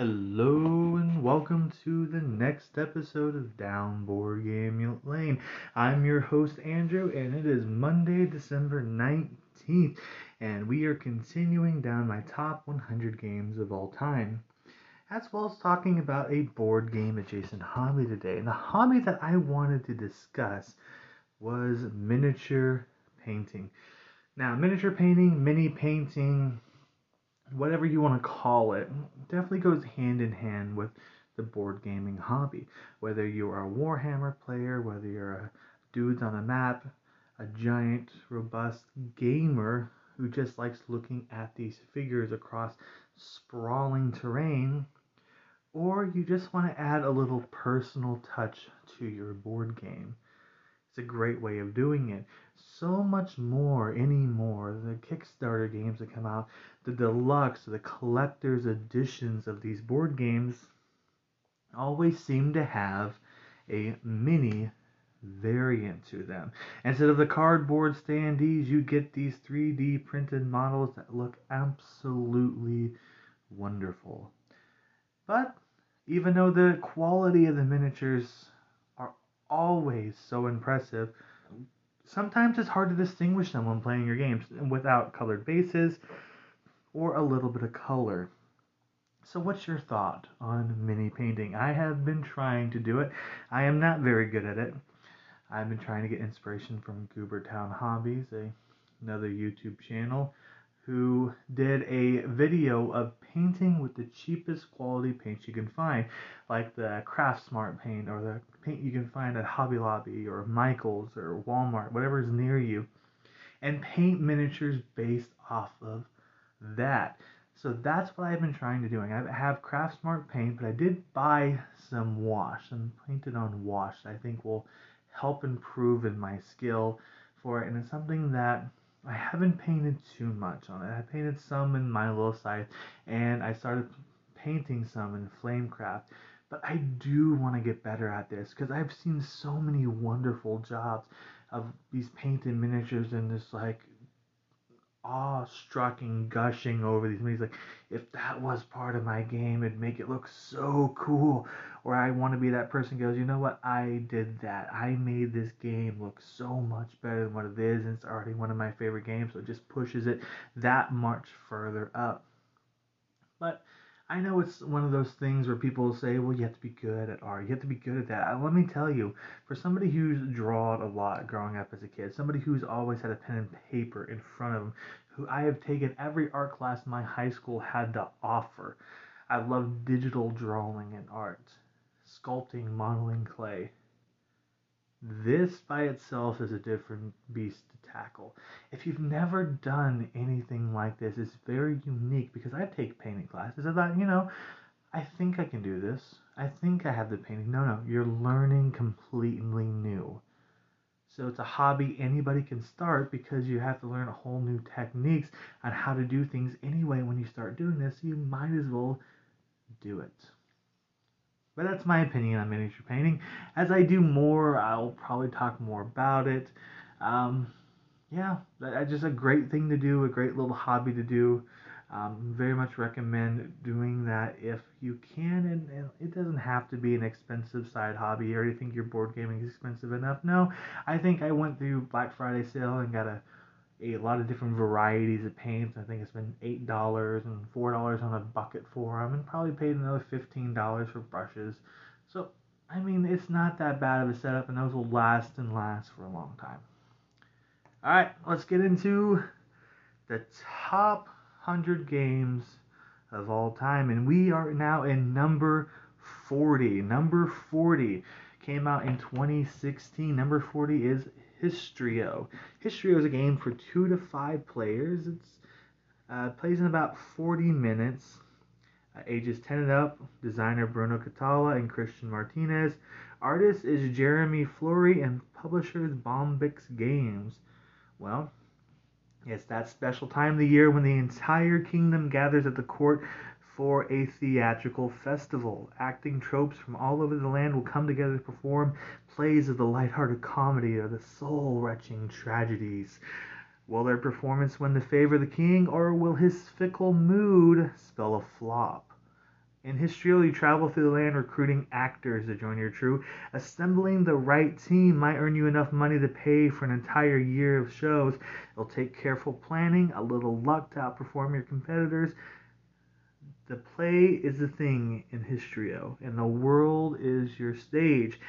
Hello and welcome to the next episode of Down Board Game Lane. I'm your host Andrew, and it is Monday, December 19th, and we are continuing down my top 100 games of all time, as well as talking about a board game adjacent hobby today. And the hobby that I wanted to discuss was miniature painting. Now, miniature painting, mini painting, whatever you want to call it, definitely goes hand in hand with the board gaming hobby. Whether you are a Warhammer player, whether you're a dudes on a map, a giant, robust gamer who just likes looking at these figures across sprawling terrain, or you just want to add a little personal touch to your board game. It's a great way of doing it. So much more anymore. The Kickstarter games that come out, the deluxe, the collector's editions of these board games always seem to have a mini variant to them. Instead of the cardboard standees, you get these 3D printed models that look absolutely wonderful. But even though the quality of the miniatures are always so impressive, sometimes it's hard to distinguish them when playing your games without colored bases or a little bit of color. So, what's your thought on mini painting? I have been trying to do it. I am not very good at it. I've been trying to get inspiration from Goobertown Hobbies, a, another YouTube channel, who did a video of painting with the cheapest quality paints you can find, like the Craft Smart paint or the paint you can find at Hobby Lobby or Michaels or Walmart, whatever is near you, and paint miniatures based off of that. So that's what I've been trying to do. I have Craft Smart paint, but I did buy some wash, some painted on wash. I think will help improve in my skill for it, and it's something that I haven't painted too much on it. I painted some in My Little Scythe, and I started painting some in Flamecraft. But I do want to get better at this because I've seen so many wonderful jobs of these painted miniatures and this like awe-struck and gushing over these movies. Like, if that was part of my game, it'd make it look so cool. Or I want to be that person goes, you know what? I did that. I made this game look so much better than what it is, and it's already one of my favorite games. So it just pushes it that much further up. But I know it's one of those things where people say, well, you have to be good at art. You have to be good at that. Uh, let me tell you, for somebody who's drawn a lot growing up as a kid, somebody who's always had a pen and paper in front of them, who I have taken every art class my high school had to offer. I love digital drawing and art, sculpting, modeling clay. This by itself is a different beast to tackle. If you've never done anything like this, it's very unique because I take painting classes. I thought, you know, I think I can do this. I think I have the painting. No, no, you're learning completely new. So it's a hobby anybody can start because you have to learn a whole new techniques on how to do things anyway when you start doing this. You might as well do it. But that's my opinion on miniature painting. As I do more, I'll probably talk more about it. Um, yeah, that's just a great thing to do, a great little hobby to do. Um, very much recommend doing that if you can, and, and, it doesn't have to be an expensive side hobby. Or You think your board gaming is expensive enough? No, I think I went through Black Friday sale and got a a lot of different varieties of paints. I think it's been eight dollars and four dollars on a bucket for them, and probably paid another fifteen dollars for brushes. So I mean, it's not that bad of a setup, and those will last and last for a long time. All right, let's get into the top hundred games of all time, and we are now in number forty. Number forty came out in 2016. Number 40 is Histrio. Histrio is a game for two to five players. It's uh, plays in about 40 minutes. Uh, ages 10 and up. Designer Bruno Cathala and Christian Martinez. Artist is Jeremy Fleury and publisher is Bombyx Games. Well, it's that special time of the year when the entire kingdom gathers at the court for a theatrical festival. Acting tropes from all over the land will come together to perform plays of the light-hearted comedy or the soul-wrenching tragedies. Will their performance win the favor of the king, or will his fickle mood spell a flop? In Histrio, you travel through the land recruiting actors to join your crew. Assembling the right team might earn you enough money to pay for an entire year of shows. It'll take careful planning, a little luck to outperform your competitors. The play is the thing in Histrio, and the world is your stage.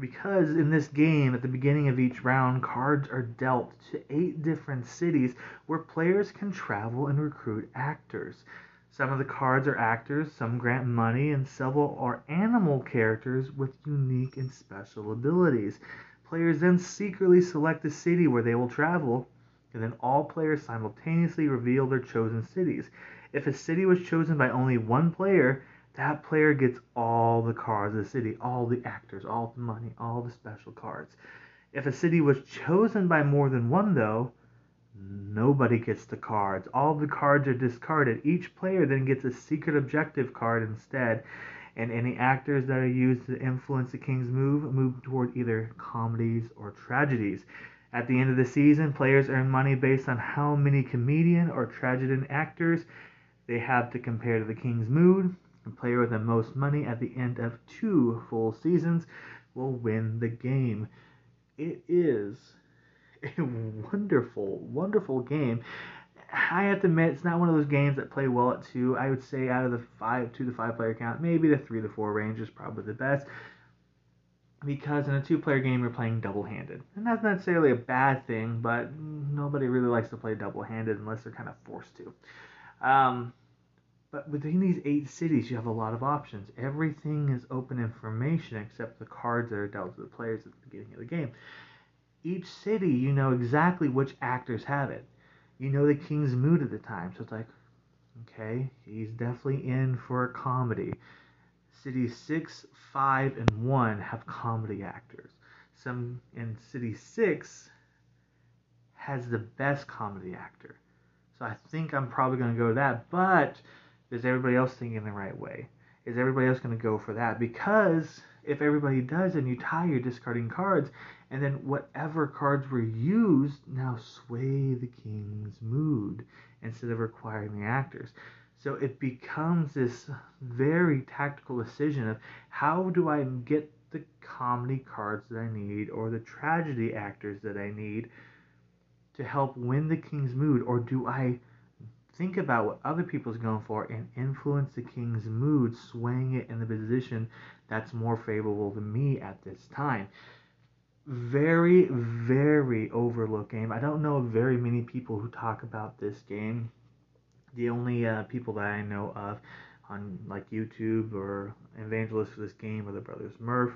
Because in this game, at the beginning of each round, cards are dealt to eight different cities where players can travel and recruit actors. Some of the cards are actors, some grant money, and several are animal characters with unique and special abilities. Players then secretly select a city where they will travel, and then all players simultaneously reveal their chosen cities. If a city was chosen by only one player, that player gets all the cards of the city, all the actors, all the money, all the special cards. If a city was chosen by more than one, though, Nobody gets the cards. All the cards are discarded. Each player then gets a secret objective card instead, and any actors that are used to influence the king's move move toward either comedies or tragedies. At the end of the season, players earn money based on how many comedian or tragedian actors they have to compare to the king's mood. The player with the most money at the end of two full seasons will win the game. It is a wonderful, wonderful game. I have to admit, it's not one of those games that play well at two. I would say out of the five, two to five player count, maybe the three to four range is probably the best. Because in a two player game, you're playing double handed. And that's not necessarily a bad thing, but nobody really likes to play double handed unless they're kind of forced to. Um, but within these eight cities, you have a lot of options. Everything is open information except the cards that are dealt to the players at the beginning of the game each city, you know exactly which actors have it. You know the king's mood at the time. So it's like, okay, he's definitely in for a comedy. Cities 6, 5, and 1 have comedy actors. Some in City 6 has the best comedy actor. So I think I'm probably going to go to that. But is everybody else thinking the right way? Is everybody else going to go for that? Because if everybody does and you tie, you're discarding cards and then whatever cards were used now sway the king's mood instead of requiring the actors. So it becomes this very tactical decision of how do I get the comedy cards that I need or the tragedy actors that I need to help win the king's mood, or do I think about what other people's going for and influence the king's mood, swaying it in the position that's more favorable to me at this time? very, very overlooked game. I don't know very many people who talk about this game. The only uh, people that I know of on like YouTube or evangelists for this game are the brothers Murph.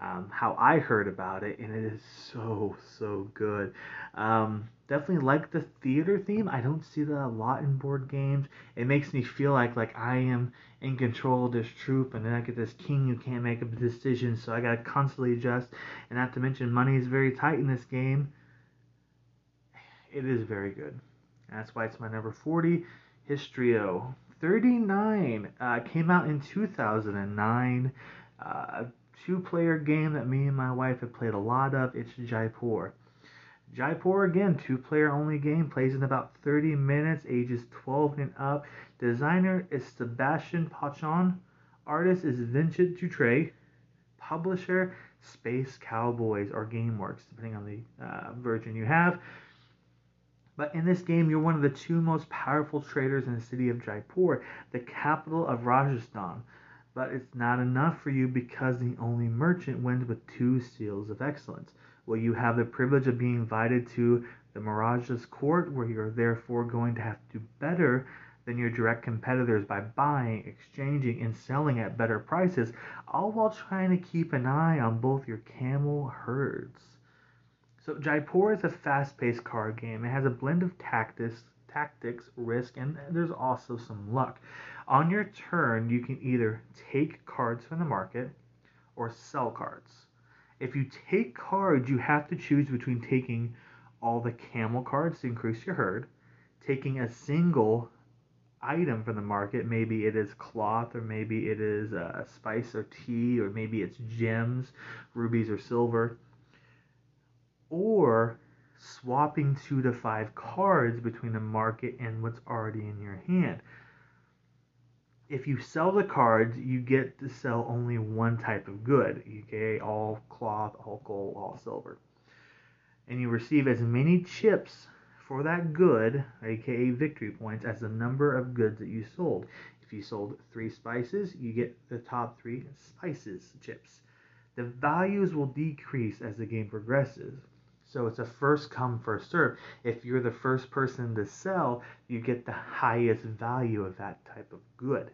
Um, how I heard about it, and it is so so good. Um, definitely like the theater theme. I don't see that a lot in board games. It makes me feel like like I am in control of this troop, and then I get this king who can't make a decision, so I gotta constantly adjust. And not to mention, money is very tight in this game. It is very good. That's why it's my number 40. Histrio 39 uh, came out in 2009. Uh, two-player game that me and my wife have played a lot of. It's Jaipur. Jaipur again, two-player only game, plays in about 30 minutes, ages 12 and up. Designer is Sebastian Pauchon. Artist is Vincent Dutrait. Publisher Space Cowboys or GameWorks, depending on the uh, version you have. But in this game, you're one of the two most powerful traders in the city of Jaipur, the capital of Rajasthan. But it's not enough for you because the only merchant wins with two seals of excellence. Well, you have the privilege of being invited to the Maharaja's court, where you're therefore going to have to do better than your direct competitors by buying, exchanging, and selling at better prices, all while trying to keep an eye on both your camel herds. So Jaipur is a fast-paced card game. It has a blend of tactics, tactics, risk, and there's also some luck. On your turn, you can either take cards from the market or sell cards. If you take cards, you have to choose between taking all the camel cards to increase your herd, taking a single item from the market, maybe it is cloth, or maybe it is uh, spice or tea, or maybe it's gems, rubies or silver, or swapping two to five cards between the market and what's already in your hand. If you sell the cards, you get to sell only one type of good, aka all cloth, all gold, all silver. And you receive as many chips for that good, aka victory points, as the number of goods that you sold. If you sold three spices, you get the top three spices chips. The values will decrease as the game progresses. So it's a first come, first serve. If you're the first person to sell, you get the highest value of that type of good.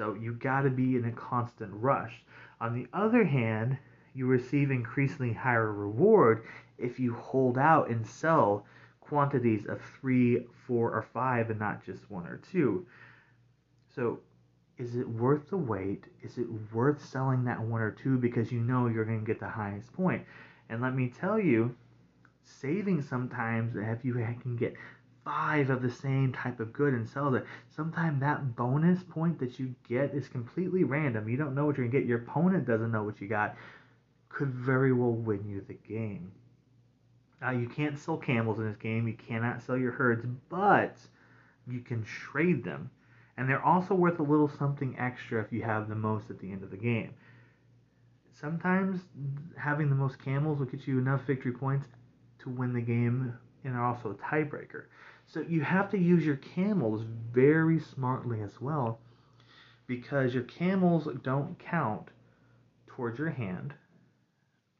So you got to be in a constant rush. On the other hand, you receive increasingly higher reward if you hold out and sell quantities of three, four, or five, and not just one or two. So, is it worth the wait? Is it worth selling that one or two because you know you're going to get the highest point? And let me tell you, saving sometimes if you can get five of the same type of good and sell it. Sometimes that bonus point that you get is completely random. You don't know what you're gonna get. Your opponent doesn't know what you got. Could very well win you the game. Now you can't sell camels in this game. You cannot sell your herds, but you can trade them, and they're also worth a little something extra if you have the most at the end of the game. Sometimes having the most camels will get you enough victory points to win the game and also a tiebreaker. So you have to use your camels very smartly as well because your camels don't count towards your hand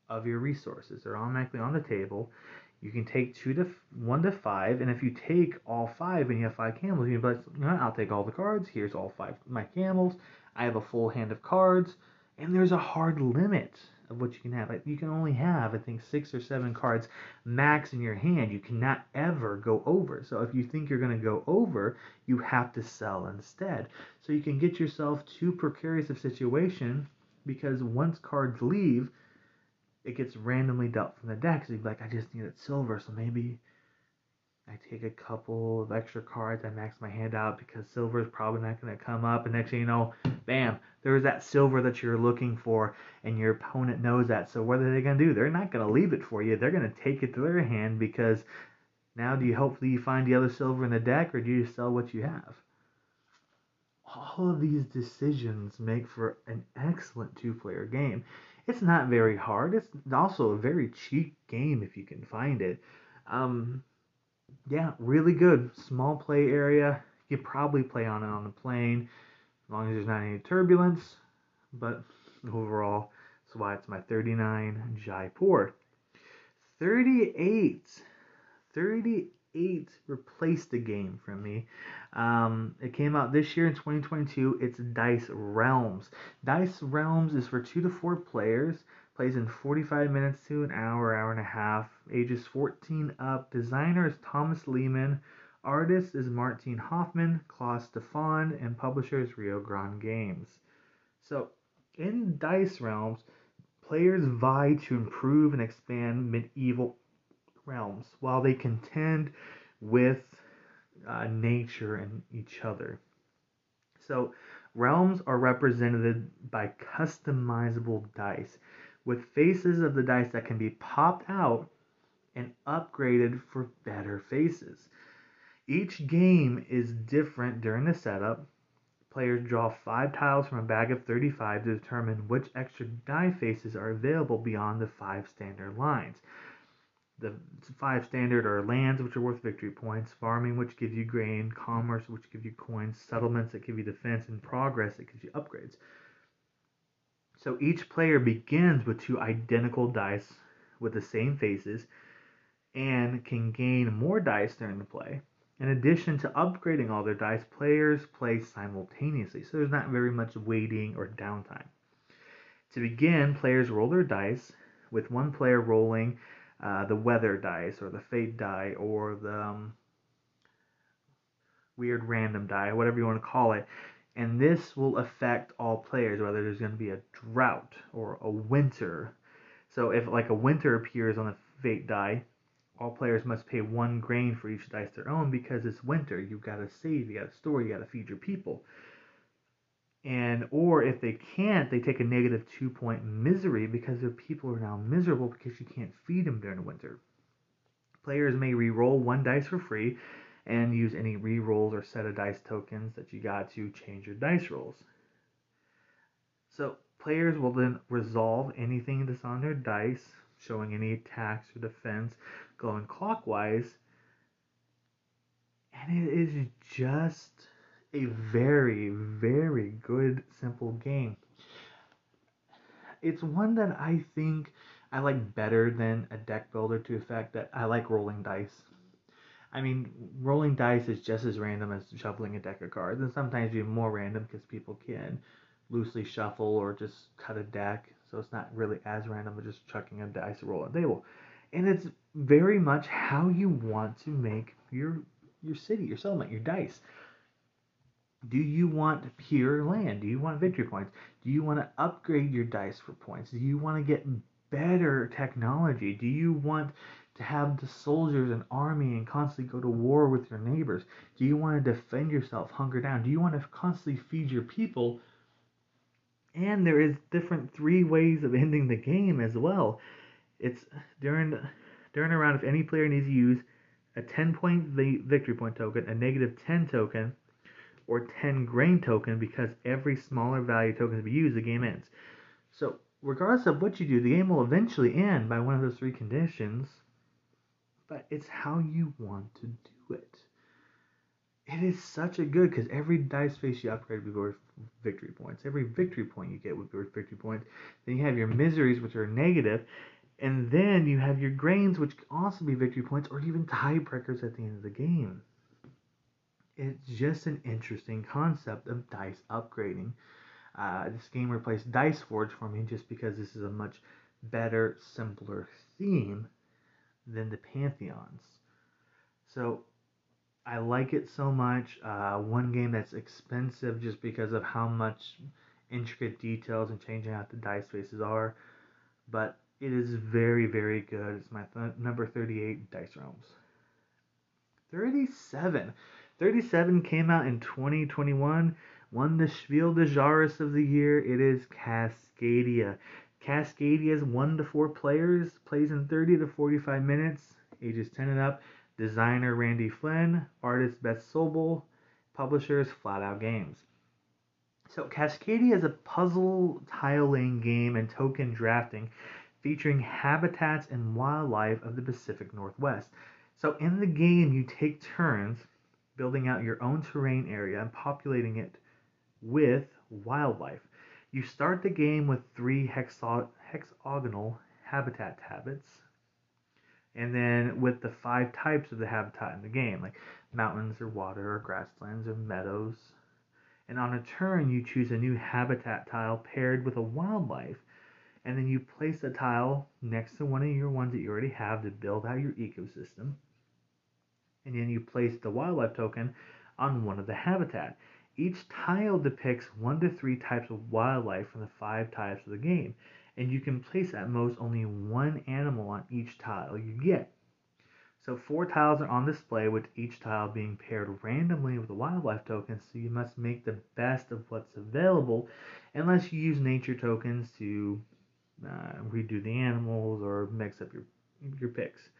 of your resources. They're automatically on the table. You can take two to one to five, and if you take all five and you have five camels, you can be like, I'll take all the cards. Here's all five my camels. I have a full hand of cards, and there's a hard limit of what you can have. You can only have, I think, six or seven cards max in your hand. You cannot ever go over. So if you think you're going to go over, you have to sell instead. So you can get yourself too precarious of situation because once cards leave, it gets randomly dealt from the deck. So you're like, I just needed silver, so maybe I take a couple of extra cards. I max my hand out because silver is probably not going to come up. And next thing you know, bam, there's that silver that you're looking for, and your opponent knows that. So what are they going to do? They're not going to leave it for you. They're going to take it to their hand because now do you hopefully you find the other silver in the deck, or do you sell what you have? All of these decisions make for an excellent two-player game. It's not very hard. It's also a very cheap game if you can find it. Um, yeah, really good. Small play area. You could probably play on it on the plane as long as there's not any turbulence. But overall, that's why it's my 39 Jaipur. 38. 38 replaced the game from me. Um, it came out this year in 2022. It's Dice Realms. Dice Realms is for two to four players. Plays in 45 minutes to an hour, hour and a half. Ages 14 up. Designer is Thomas Lehmann. Artist is Martin Hoffmann, Claus Stephan, and publisher is Rio Grande Games. So, in Dice Realms, players vie to improve and expand medieval realms while they contend with uh, nature and each other. So, realms are represented by customizable dice with faces of the dice that can be popped out and upgraded for better faces. Each game is different during the setup. Players draw five tiles from a bag of 35 to determine which extra die faces are available beyond the five standard lines. The five standard are lands, which are worth victory points, farming, which gives you grain, commerce, which gives you coins, settlements that give you defense, and progress that gives you upgrades. So each player begins with two identical dice with the same faces and can gain more dice during the play. In addition to upgrading all their dice, players play simultaneously, so there's not very much waiting or downtime. To begin, players roll their dice, with one player rolling uh, the weather dice, or the fate die, or the um, weird random die, whatever you want to call it, and this will affect all players whether there's going to be a drought or a winter. So if like a winter appears on the fate die all players must pay one grain for each dice their own because it's winter. You've got to save you got to store you got to feed your people. And or if they can't they take a negative two point misery because their people are now miserable because you can't feed them during the winter. Players may re-roll one dice for free and use any re-rolls or set of dice tokens that you got to change your dice rolls. So players will then resolve anything that's on their dice, showing any attacks or defense going clockwise. And it is just a very, very good, simple game. It's one that I think I like better than a deck builder to fact that I like rolling dice. I mean, rolling dice is just as random as shuffling a deck of cards, and sometimes even more random because people can loosely shuffle or just cut a deck. So it's not really as random as just chucking a dice roll on the table. And it's very much how you want to make your your city, your settlement, your dice. Do you want pure land? Do you want victory points? Do you want to upgrade your dice for points? Do you want to get better technology? Do you want to have the soldiers and army and constantly go to war with your neighbors? Do you want to defend yourself, hunker down? Do you want to constantly feed your people? And there is different three ways of ending the game as well. It's during during a round if any player needs to use a 10 point victory point token, a negative 10 token, or 10 grain token because every smaller value token to be used, the game ends. So, regardless of what you do, the game will eventually end by one of those three conditions, but it's how you want to do it. It is such a good because every dice face you upgrade will be worth victory points. Every victory point you get will be worth victory points. Then you have your miseries, which are negative, and then you have your grains, which can also be victory points or even tiebreakers at the end of the game it's just an interesting concept of dice upgrading. Uh, this game replaced Dice Forge for me just because this is a much better, simpler theme than the Pantheons. So I like it so much. Uh, one game that's expensive just because of how much intricate details and changing out the dice faces are, but it is very, very good. It's my th- number 38 Dice Realms. 37. 37 came out in 2021, won the Spiel des Jahres of the year. It is Cascadia. Cascadia's 1 to 4 players, plays in 30 to 45 minutes, ages 10 and up. Designer Randy Flynn, artist Beth Sobel, publishers Flat Out Games. So Cascadia is a puzzle tiling game and token drafting featuring habitats and wildlife of the Pacific Northwest. So in the game, you take turns building out your own terrain area and populating it with wildlife. You start the game with three hexagonal habitat habits, and then with the five types of the habitat in the game, like mountains or water or grasslands or meadows. And on a turn, you choose a new habitat tile paired with a wildlife, and then you place the tile next to one of your ones that you already have to build out your ecosystem and then you place the wildlife token on one of the habitat. Each tile depicts one to three types of wildlife from the five types of the game, and you can place at most only one animal on each tile you get. So four tiles are on display with each tile being paired randomly with a wildlife token, so you must make the best of what's available unless you use nature tokens to uh, redo the animals or mix up your your picks.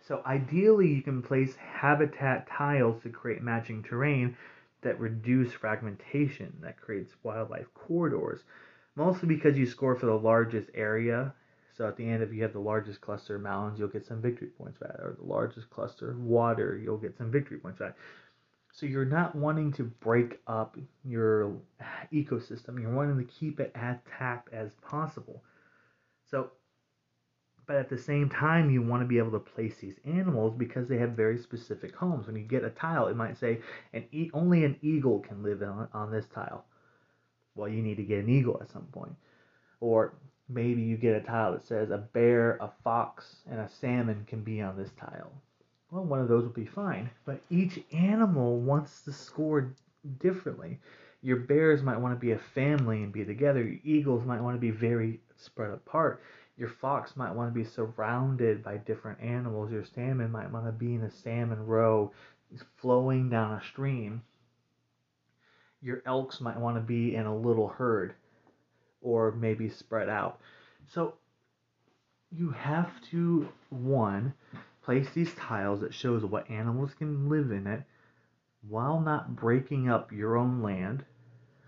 So ideally you can place habitat tiles to create matching terrain that reduce fragmentation, that creates wildlife corridors. Mostly because you score for the largest area. So at the end, if you have the largest cluster of mountains, you'll get some victory points for that. Or the largest cluster of water, you'll get some victory points for that. So you're not wanting to break up your ecosystem. You're wanting to keep it as tapped as possible. So but at the same time you want to be able to place these animals because they have very specific homes. When you get a tile it might say an e- only an eagle can live on, on this tile. Well you need to get an eagle at some point. Or maybe you get a tile that says a bear a fox and a salmon can be on this tile. Well one of those will be fine but each animal wants to score differently. Your bears might want to be a family and be together. Your eagles might want to be very spread apart your fox might want to be surrounded by different animals. Your salmon might want to be in a salmon row flowing down a stream. Your elks might want to be in a little herd or maybe spread out. So you have to, one, Place these tiles that shows what animals can live in it while not breaking up your own land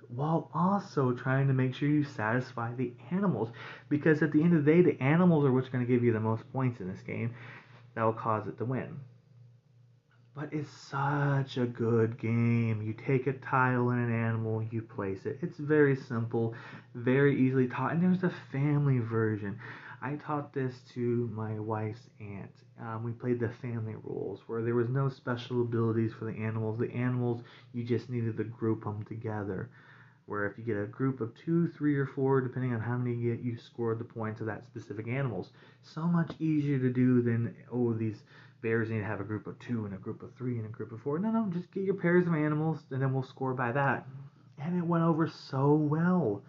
while also trying to make sure you satisfy the animals because at the end of the day the animals are what's going to give you the most points in this game that will cause it to win but it's such a good game. You take a tile and an animal, you place it. It's very simple, very easily taught, and there's a family version. I taught this to my wife's aunt. Um, we played the family rules where there was no special abilities for the animals. The animals, you just needed to group them together. Where if you get a group of two, three, or four, depending on how many you get, you scored the points of that specific animals. So much easier to do than, oh, these bears need to have a group of two and a group of three and a group of four. No, no, just get your pairs of animals and then we'll score by that. And it went over so well.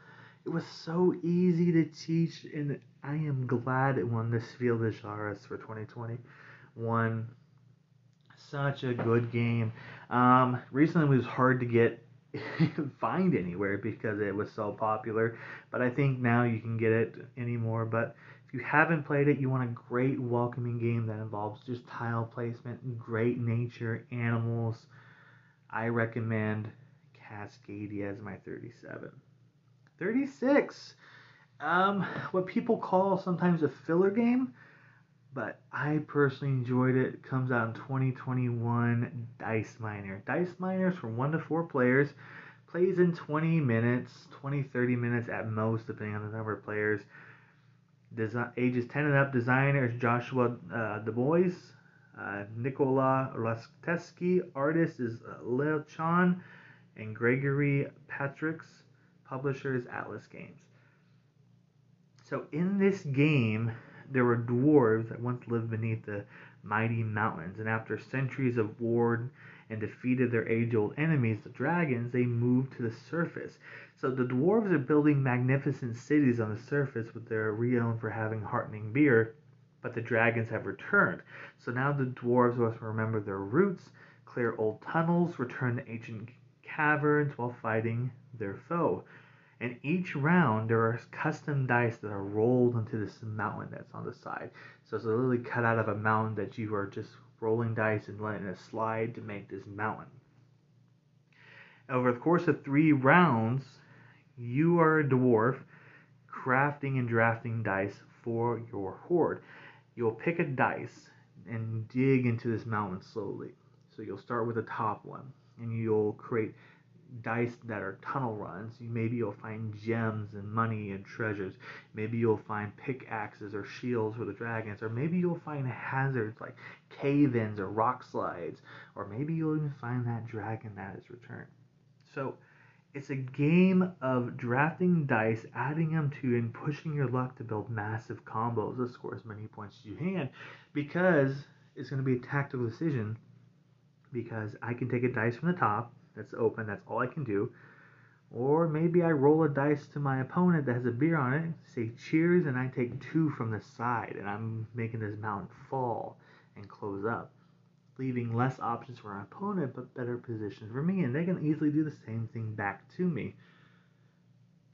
It was so easy to teach, and I am glad it won this Spiel des Jahres for 2020. Won such a good game. Um, recently, it was hard to get find anywhere because it was so popular, but I think now you can get it anymore. But if you haven't played it, you want a great welcoming game that involves just tile placement, great nature, animals. I recommend Cascadia as my 37. 36. Um, what people call sometimes a filler game, but I personally enjoyed it. it comes out in 2021. Dice Miner. Dice Miners for one to four players. Plays in 20 minutes, 20, 30 minutes at most, depending on the number of players. Desi- ages 10 and up designers Joshua uh, Du Bois, uh, Nikola Rosteski, artist is uh, Lil Chan, and Gregory Patricks, publishers Atlas Games. So in this game, there were dwarves that once lived beneath the mighty mountains, and after centuries of war and defeated their age-old enemies, the dragons, they moved to the surface. So the dwarves are building magnificent cities on the surface with their renown for having heartening beer, but the dragons have returned. So now the dwarves must remember their roots, clear old tunnels, return to ancient caverns while fighting their foe. And each round, there are custom dice that are rolled into this mountain that's on the side. So it's literally cut out of a mountain that you are just rolling dice and letting it slide to make this mountain. Over the course of three rounds, you are a dwarf crafting and drafting dice for your horde. You'll pick a dice and dig into this mountain slowly. So you'll start with the top one and you'll create dice that are tunnel runs. You maybe you'll find gems and money and treasures. Maybe you'll find pickaxes or shields for the dragons. Or maybe you'll find hazards like cave ins or rock slides. Or maybe you'll even find that dragon that has returned. So it's a game of drafting dice, adding them to, and pushing your luck to build massive combos to score as many points as you can because it's going to be a tactical decision. Because I can take a dice from the top that's open, that's all I can do. Or maybe I roll a dice to my opponent that has a beer on it, say cheers, and I take two from the side, and I'm making this mountain fall and close up leaving less options for my opponent but better positions for me, and they can easily do the same thing back to me.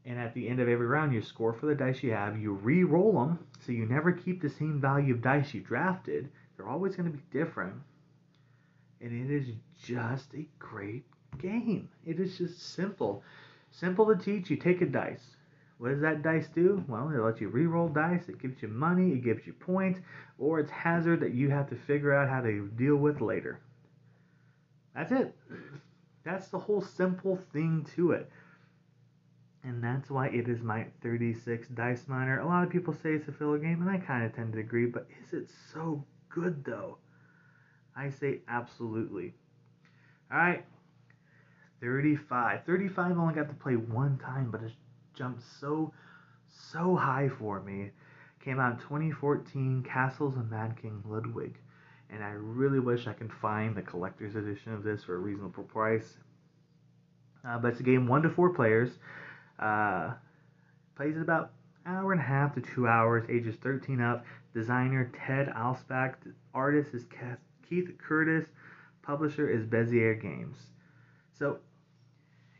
And at the end of every round, you score for the dice you have, you re roll them, so you never keep the same value of dice you drafted. They're always going to be different. And it is just a great game. It is just simple. Simple to teach. You take a dice, what does that dice do? Well, it lets you re-roll dice. It gives you money. It gives you points, or it's hazard that you have to figure out how to deal with later. That's it. That's the whole simple thing to it. And that's why it is my 36 dice miner. A lot of people say it's a filler game, and I kind of tend to agree, but is it so good though? I say absolutely. All right, 35. 35 only got to play one time, but it's jumped so, so high for me. Came out in 2014, Castles of Mad King Ludwig. And I really wish I could find the collector's edition of this for a reasonable price. Uh, but it's a game one to four players. Uh, plays in about hour and a half to two hours, ages 13 up. Designer Ted Alspach. Artist is Keith Curtis. Publisher is Bezier Games. So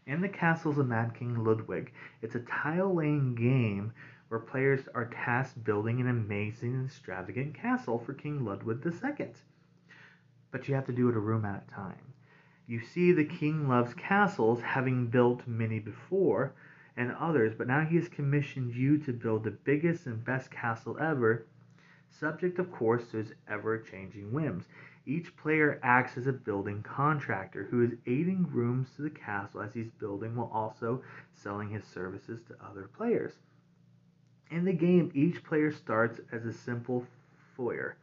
in the Castles of Mad King Ludwig. It's a tile laying game where players are tasked building an amazing and extravagant castle for King Ludwig II. But you have to do it a room at a time. You see, the king loves castles, having built many before and others, but now he has commissioned you to build the biggest and best castle ever, subject, of course, to his ever changing whims. Each player acts as a building contractor who is aiding rooms to the castle as he's building while also selling his services to other players. In the game, each player starts as a simple foyer.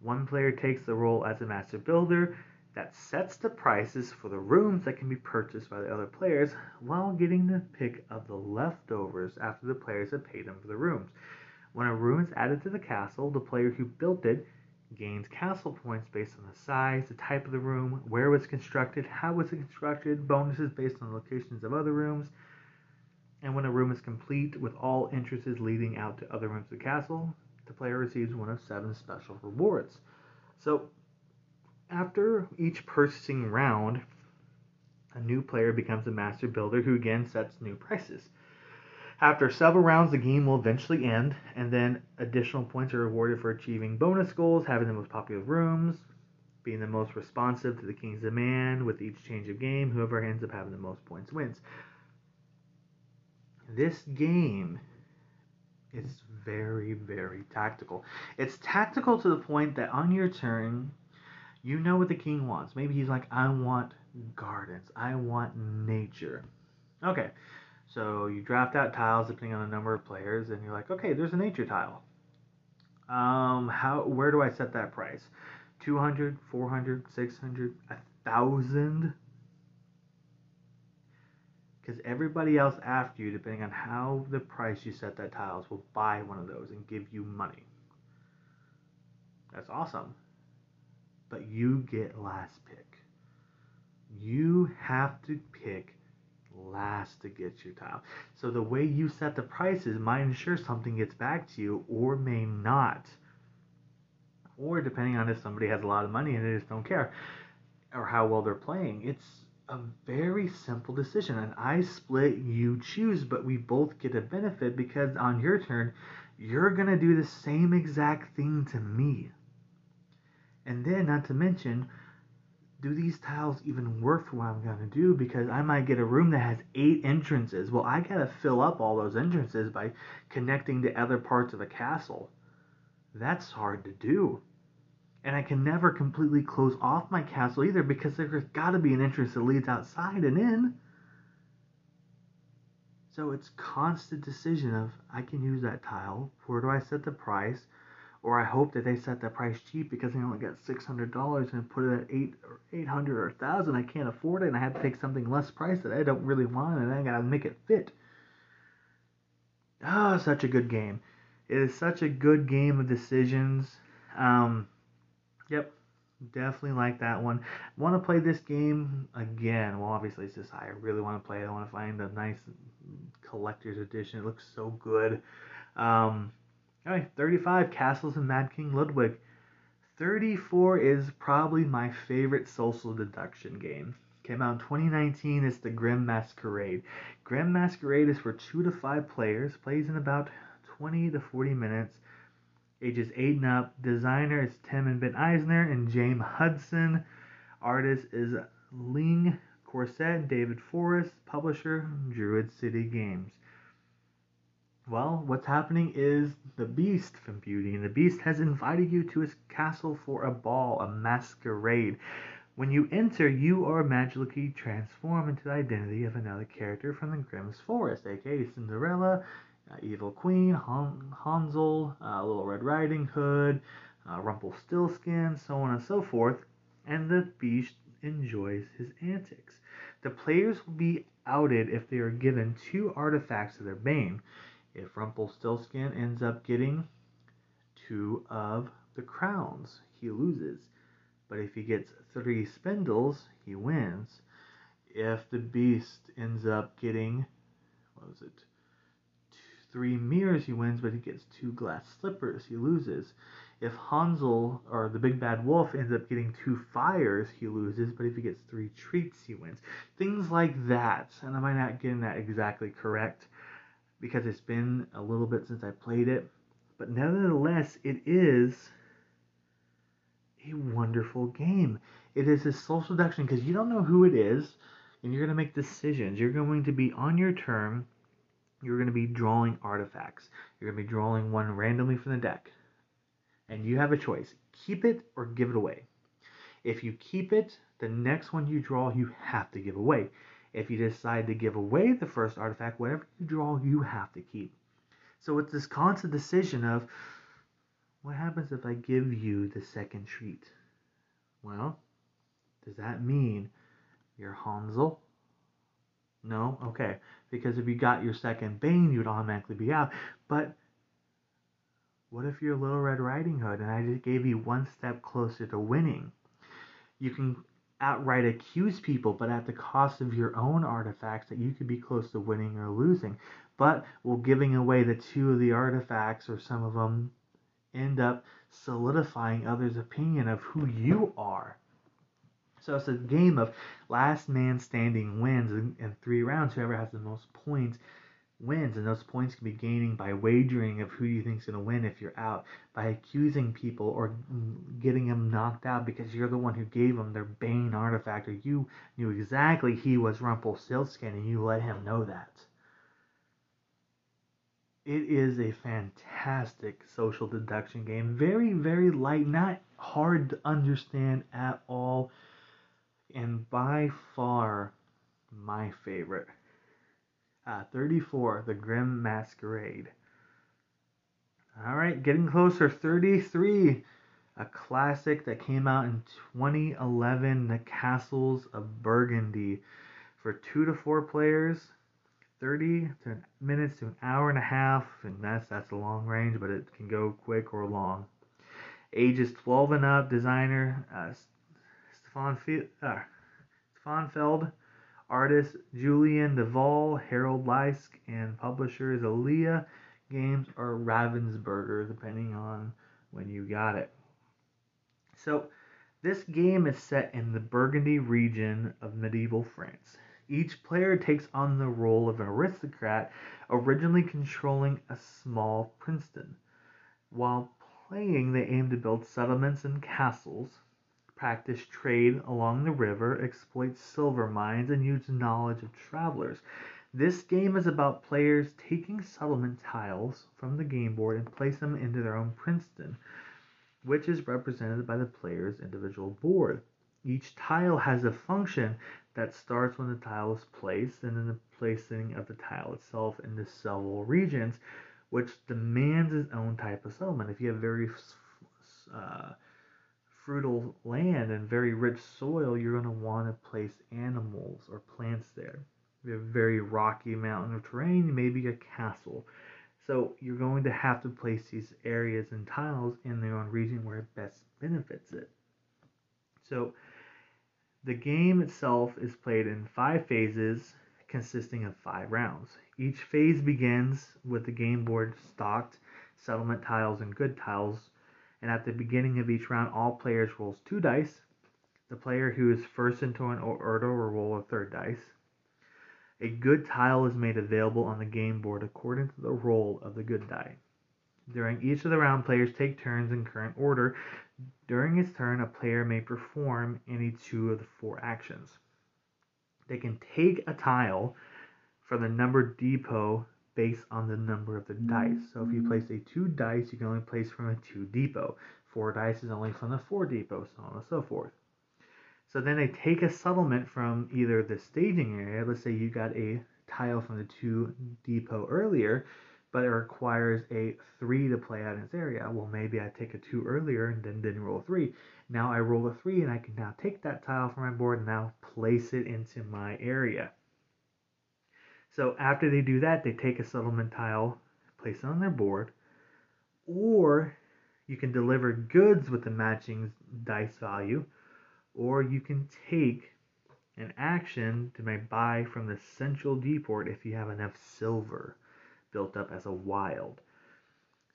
One player takes the role as a master builder that sets the prices for the rooms that can be purchased by the other players while getting the pick of the leftovers after the players have paid them for the rooms. When a room is added to the castle, the player who built it gains castle points based on the size, the type of the room, where it was constructed, how it was constructed, bonuses based on the locations of other rooms. And when a room is complete with all entrances leading out to other rooms of the castle, the player receives one of seven special rewards. So, after each purchasing round, a new player becomes a master builder who again sets new prices. After several rounds, the game will eventually end, and then additional points are awarded for achieving bonus goals, having the most popular rooms, being the most responsive to the king's demand with each change of game. Whoever ends up having the most points wins. This game is very, very tactical. It's tactical to the point that on your turn, you know what the king wants. Maybe he's like, I want gardens, I want nature. Okay, so you draft out tiles depending on the number of players, and you're like, okay, there's a nature tile. Um, how? Where do I set that price? 200, 400, 600, a thousand? Because everybody else after you, depending on how the price you set that tiles, will buy one of those and give you money. That's awesome. But you get last pick. You have to pick last to get your tile. So the way you set the prices might ensure something gets back to you or may not. Or depending on if somebody has a lot of money and they just don't care or how well they're playing. It's a very simple decision. And I split, you choose, but we both get a benefit because on your turn, you're going to do the same exact thing to me. And then, not to mention, do these tiles even work for what I'm going to do? Because I might get a room that has eight entrances. Well, I got to fill up all those entrances by connecting to other parts of a castle. That's hard to do. And I can never completely close off my castle either because there's got to be an entrance that leads outside and in. So it's constant decision of I can use that tile. Where do I set the price? Or I hope that they set that price cheap because they only got six hundred dollars and put it at eight or eight hundred or a thousand. I can't afford it, and I have to take something less price that I don't really want, and I gotta make it fit. Ah, oh, such a good game. It is such a good game of decisions. Um, yep, definitely like that one. Want to play this game again? Well, obviously it's just I really want to play it. I want to find a nice collector's edition. It looks so good. Um, right, 35, Castles and Mad King Ludwig. 34 is probably my favorite social deduction game. Came out in 2019. It's the Grimm Masquerade. Grimm Masquerade is for 2 to 5 players, plays in about 20 to 40 minutes, ages 8 and up. Designer is Tim and Ben Eisner and James Hudson. Artist is Ling Corset, David Forrest. Publisher, Druid City Games. Well, what's happening is the Beast from Beauty and the Beast has invited you to his castle for a ball, a masquerade. When you enter, you are magically transformed into the identity of another character from the Grimm's Forest, aka Cinderella, uh, Evil Queen, Han- Hansel, uh, Little Red Riding Hood, uh, Rumpelstiltskin, so on and so forth, and the Beast enjoys his antics. The players will be outed if they are given two artifacts of their bane. If Rumpelstiltskin ends up getting two of the crowns, he loses. But if he gets three spindles, he wins. If the beast ends up getting, what was it, three mirrors, he wins, but he gets two glass slippers, he loses. If Hansel or the big bad wolf ends up getting two fires, he loses, but if he gets three treats, he wins. Things like that. And I might not getting that exactly correct because it's been a little bit since I played it. But nevertheless, it is a wonderful game. It is a social deduction because you don't know who it is and you're going to make decisions. You're going to be on your turn, you're going to be drawing artifacts. You're going to be drawing one randomly from the deck. And you have a choice keep it or give it away. If you keep it, the next one you draw, you have to give away. If you decide to give away the first artifact, whatever you draw, you have to keep. So it's this constant decision of what happens if I give you the second treat? Well, does that mean you're Hansel? No? Okay. Because if you got your second Bane, you'd automatically be out. But what if you're Little Red Riding Hood and I just gave you one step closer to winning? You can outright accuse people, but at the cost of your own artifacts that you could be close to winning or losing. But well, giving away the two of the artifacts or some of them end up solidifying others' opinion of who you are? So it's a game of last man standing wins in, in three rounds. Whoever has the most points wins, and those points can be gaining by wagering of who you think is going to win if you're out, by accusing people or getting them knocked out because you're the one who gave them their Bane artifact, or you knew exactly he was Rumpelstiltskin and you let him know that. It is a fantastic social deduction game. Very, very light, not hard to understand at all, and by far my favorite. Uh, 34, The Grimm Masquerade. All right, getting closer. 33, a classic that came out in 2011, The Castles of Burgundy. For two to four players, 30 to minutes to an hour and a half, and that's that's a long range, but it can go quick or long. Ages 12 and up. Designer uh, Stefan, uh, Stefan Feld Artist Julien Delval, Harald Lieske, and publishers Alea Games or Ravensburger, depending on when you got it. So, this game is set in the Burgundy region of medieval France. Each player takes on the role of an aristocrat, originally controlling a small princedom. While playing, they aim to build settlements and castles, practice trade along the river, exploit silver mines, and use knowledge of travelers. This game is about players taking settlement tiles from the game board and place them into their own princedom, which is represented by the player's individual board. Each tile has a function that starts when the tile is placed and then the placing of the tile itself into several regions, which demands its own type of settlement. If you have very uh, fertile land and very rich soil, you're going to want to place animals or plants there. If you have very rocky mountain terrain, maybe a castle. So you're going to have to place these areas and tiles in their own region where it best benefits it. So the game itself is played in five phases consisting of five rounds. Each phase begins with the game board stocked, settlement tiles and good tiles and at the beginning of each round, all players rolls two dice. The player who is first into an order will roll a third dice. A good tile is made available on the game board according to the roll of the good die. During each of the round, players take turns in current order. During his turn, a player may perform any two of the four actions. They can take a tile from the numbered depot based on the number of the dice. So if you mm-hmm. place a two dice, you can only place from a two depot. Four dice is only from the four depot, so on and so forth. So then they take a settlement from either the staging area. Let's say you got a tile from the two depot earlier, but it requires a three to play out in its area. Well, maybe I take a two earlier and then didn't roll a three. Now I roll a three and I can now take that tile from my board and now place it into my area. So after they do that, they take a settlement tile, place it on their board, or you can deliver goods with the matching dice value, or you can take an action to make buy from the central depot if you have enough silver built up as a wild.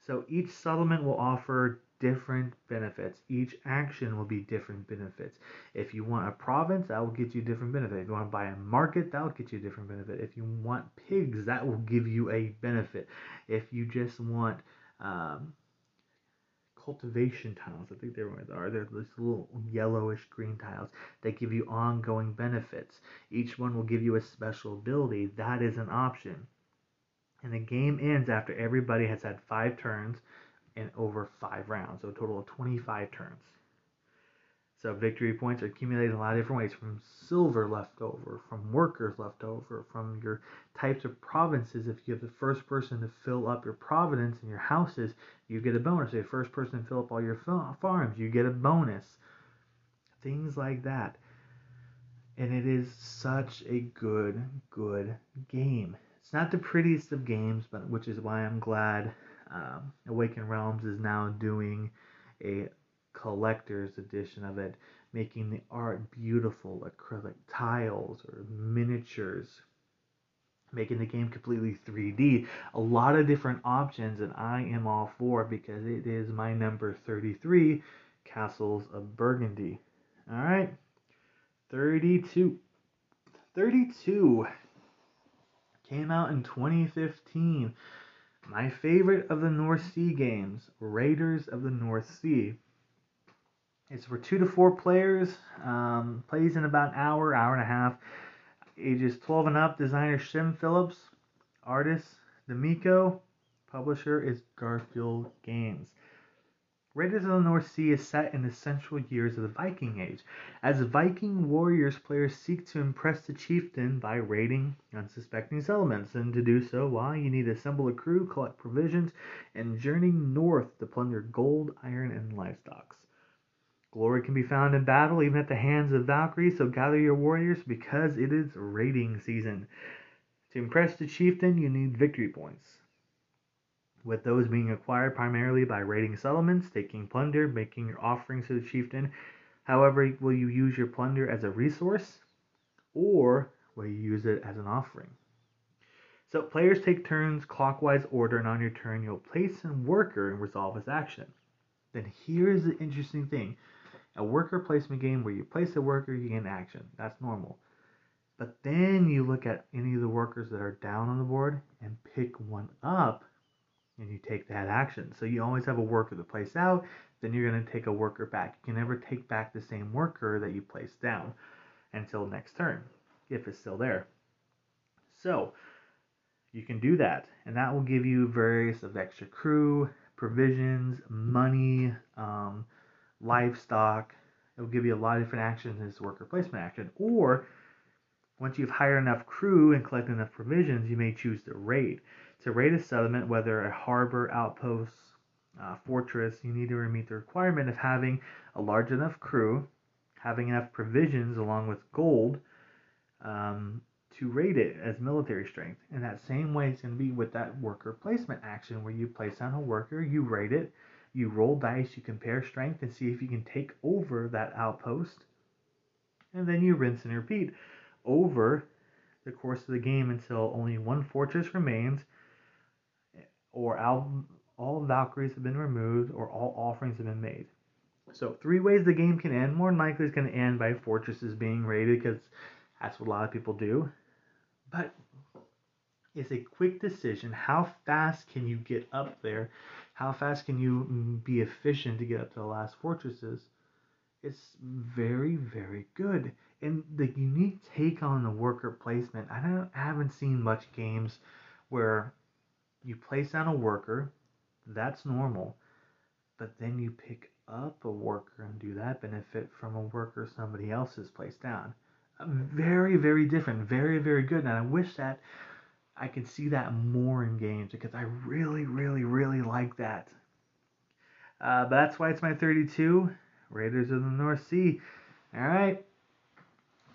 So each settlement will offer different benefits. Each action will be different benefits. If you want a province, that will get you different benefit. If you want to buy a market, that will get you a different benefit. If you want pigs, that will give you a benefit. If you just want um, cultivation tiles, I think they are. They're these little yellowish green tiles that give you ongoing benefits. Each one will give you a special ability. That is an option. And the game ends after everybody has had five turns in over five rounds, so a total of 25 turns. So victory points are accumulated in a lot of different ways from silver left over, from workers left over, from your types of provinces. If you have the first person to fill up your province and your houses, you get a bonus. If the first person to fill up all your farms, you get a bonus. Things like that. And it is such a good, good game. It's not the prettiest of games, but which is why I'm glad um, Awaken Realms is now doing a collector's edition of it, making the art beautiful, acrylic tiles or miniatures, making the game completely 3D. A lot of different options, and I am all for because it is my number 33, Castles of Burgundy. All right, 32. 32 came out in 2015. My favorite of the North Sea games, Raiders of the North Sea. It's for two to four players. Um, plays in about an hour, hour and a half. Ages 12 and up. Designer Shem Phillips. Artist The Mico. Publisher is Garphill Games. Raiders of the North Sea is set in the central years of the Viking Age, as Viking warriors players seek to impress the chieftain by raiding unsuspecting settlements, and to do so, why you need to assemble a crew, collect provisions, and journey north to plunder gold, iron, and livestock. Glory can be found in battle, even at the hands of Valkyries, so gather your warriors because it is raiding season. To impress the chieftain, you need victory points with those being acquired primarily by raiding settlements, taking plunder, making your offerings to the chieftain. However, will you use your plunder as a resource or will you use it as an offering? So, players take turns clockwise order, and on your turn, you'll place a worker and resolve his action. Then, here's the interesting thing a worker placement game where you place a worker, you get an action. That's normal. But then you look at any of the workers that are down on the board and pick one up and you take that action. So you always have a worker to place out, then you're going to take a worker back. You can never take back the same worker that you placed down until next turn, if it's still there. So you can do that, and that will give you various of extra crew, provisions, money, um, livestock. It will give you a lot of different actions this worker placement action. Or once you've hired enough crew and collected enough provisions, you may choose to raid. To raid a settlement, whether a harbor, outpost, uh, fortress, you need to meet the requirement of having a large enough crew, having enough provisions along with gold um, to raid it as military strength. And that same way, it's going to be with that worker placement action where you place down a worker, you raid it, you roll dice, you compare strength, and see if you can take over that outpost, and then you rinse and repeat over the course of the game until only one fortress remains or all, all Valkyries have been removed, or all offerings have been made. So, three ways the game can end. More than likely, it's going to end by fortresses being raided because that's what a lot of people do. But it's a quick decision. How fast can you get up there? How fast can you mm, be efficient to get up to the last fortresses? It's very, very good. And the unique take on the worker placement, I don't I haven't seen much games where you place down a worker, that's normal, but then you pick up a worker and do that benefit from a worker somebody else has placed down. Very, very different, very, very good. And I wish that I could see that more in games because I really, really, really like that. Uh, but that's why it's my 32 Raiders of the North Sea. All right.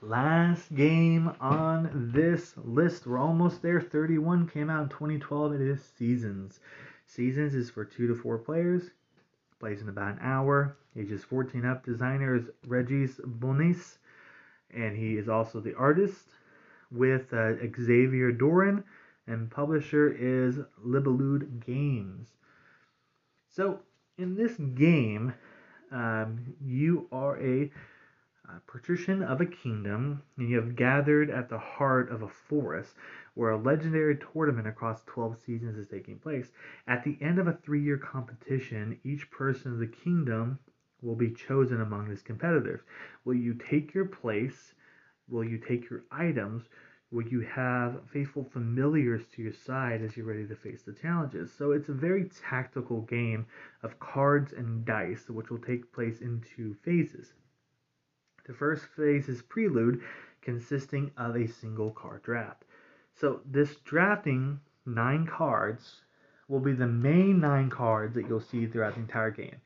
Last game on this list. We're almost there. 31 came out in 2012. It is Seasons. Seasons is for two to four players. Plays in about an hour. Ages 14 up. Designer is Regis Bonis. And he is also the artist with uh, Xavier Durin. And publisher is Libellud Games. So in this game, um, you are a, Uh, a patrician of a kingdom, and you have gathered at the heart of a forest where a legendary tournament across 12 seasons is taking place. At the end of a three year competition, each person of the kingdom will be chosen among these competitors. Will you take your place? Will you take your items? Will you have faithful familiars to your side as you're ready to face the challenges? So it's a very tactical game of cards and dice, which will take place in two phases. The first phase is Prelude, consisting of a single card draft. So this drafting nine cards will be the main nine cards that you'll see throughout the entire game.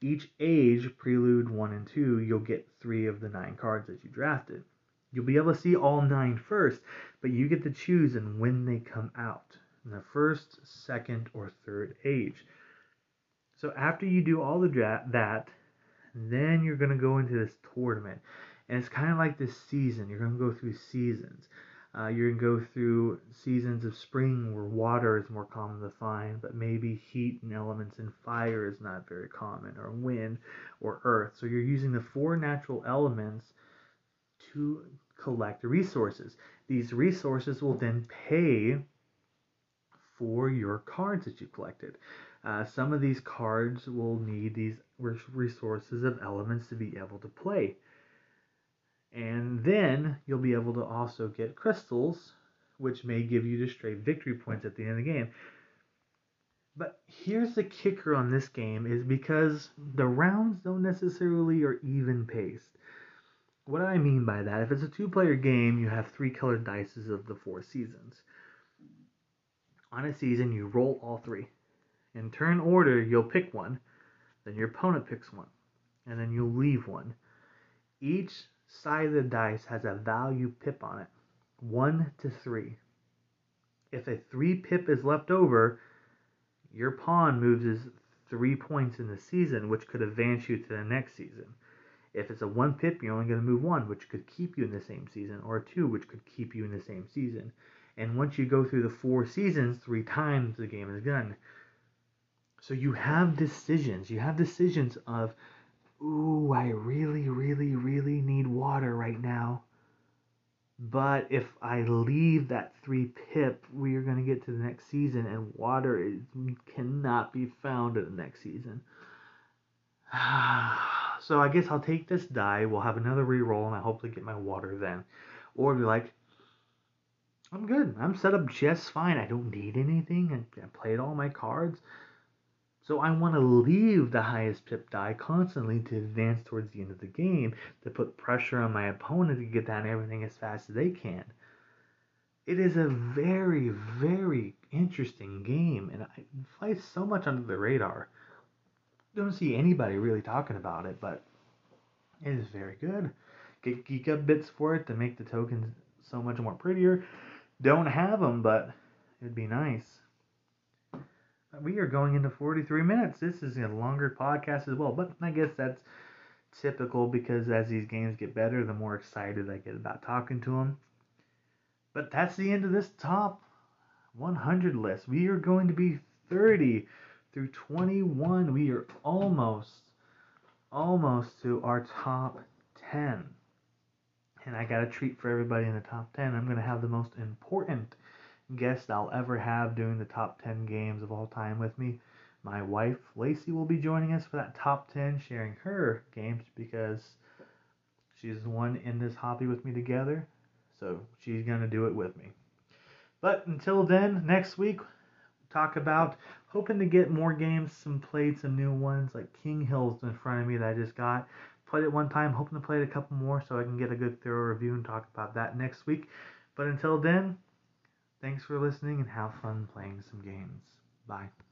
Each age, Prelude 1 and 2, you'll get three of the nine cards that you drafted. You'll be able to see all nine first, but you get to choose and when they come out in the first, second, or third age. So after you do all of that, then you're going to go into this tournament. And it's kind of like this season. You're going to go through seasons. Uh, you're going to go through seasons of spring where water is more common to find, but maybe heat and elements and fire is not very common, or wind or earth. So you're using the four natural elements to collect resources. These resources will then pay for your cards that you collected. Uh, some of these cards will need these resources of elements to be able to play. And then you'll be able to also get crystals, which may give you the straight victory points at the end of the game. But here's the kicker on this game is because the rounds don't necessarily are even paced. What do I mean by that? If it's a two player game, you have three colored dices of the four seasons. On a season, you roll all three. In turn order, you'll pick one, then your opponent picks one, and then you'll leave one. Each side of the dice has a value pip on it 1 to 3. If a 3 pip is left over, your pawn moves 3 points in the season, which could advance you to the next season. If it's a 1 pip, you're only going to move 1, which could keep you in the same season, or a 2, which could keep you in the same season. And once you go through the four seasons, three times the game is done. So you have decisions. You have decisions of ooh, I really, really, really need water right now. But if I leave that three pip, we are going to get to the next season, and water is, cannot be found in the next season. so I guess I'll take this die. We'll have another reroll, and I hopefully get my water then. Or be like, I'm good. I'm set up just fine. I don't need anything. I played all my cards. So I want to leave the highest pip die constantly to advance towards the end of the game to put pressure on my opponent to get down everything as fast as they can. It is a very, very interesting game, and it flies so much under the radar. Don't see anybody really talking about it, but it is very good. Get GeekUp bits for it to make the tokens so much more prettier. Don't have them, but it'd be nice we are going into 43 minutes. This is a longer podcast as well, but I guess that's typical because as these games get better, the more excited I get about talking to them. But that's the end of this top 100 list. We are going to be 30 through 21. We are almost, almost to our top 10. And I got a treat for everybody in the top 10. I'm going to have the most important guest I'll ever have doing the top 10 games of all time with me. My wife, Lacey, will be joining us for that top 10, sharing her games because she's the one in this hobby with me together. So she's going to do it with me. But until then, next week, talk about hoping to get more games, some played some new ones like King Hill's in front of me that I just got. Played it one time, hoping to play it a couple more so I can get a good thorough review and talk about that next week. But until then, Thanks for listening and have fun playing some games. Bye.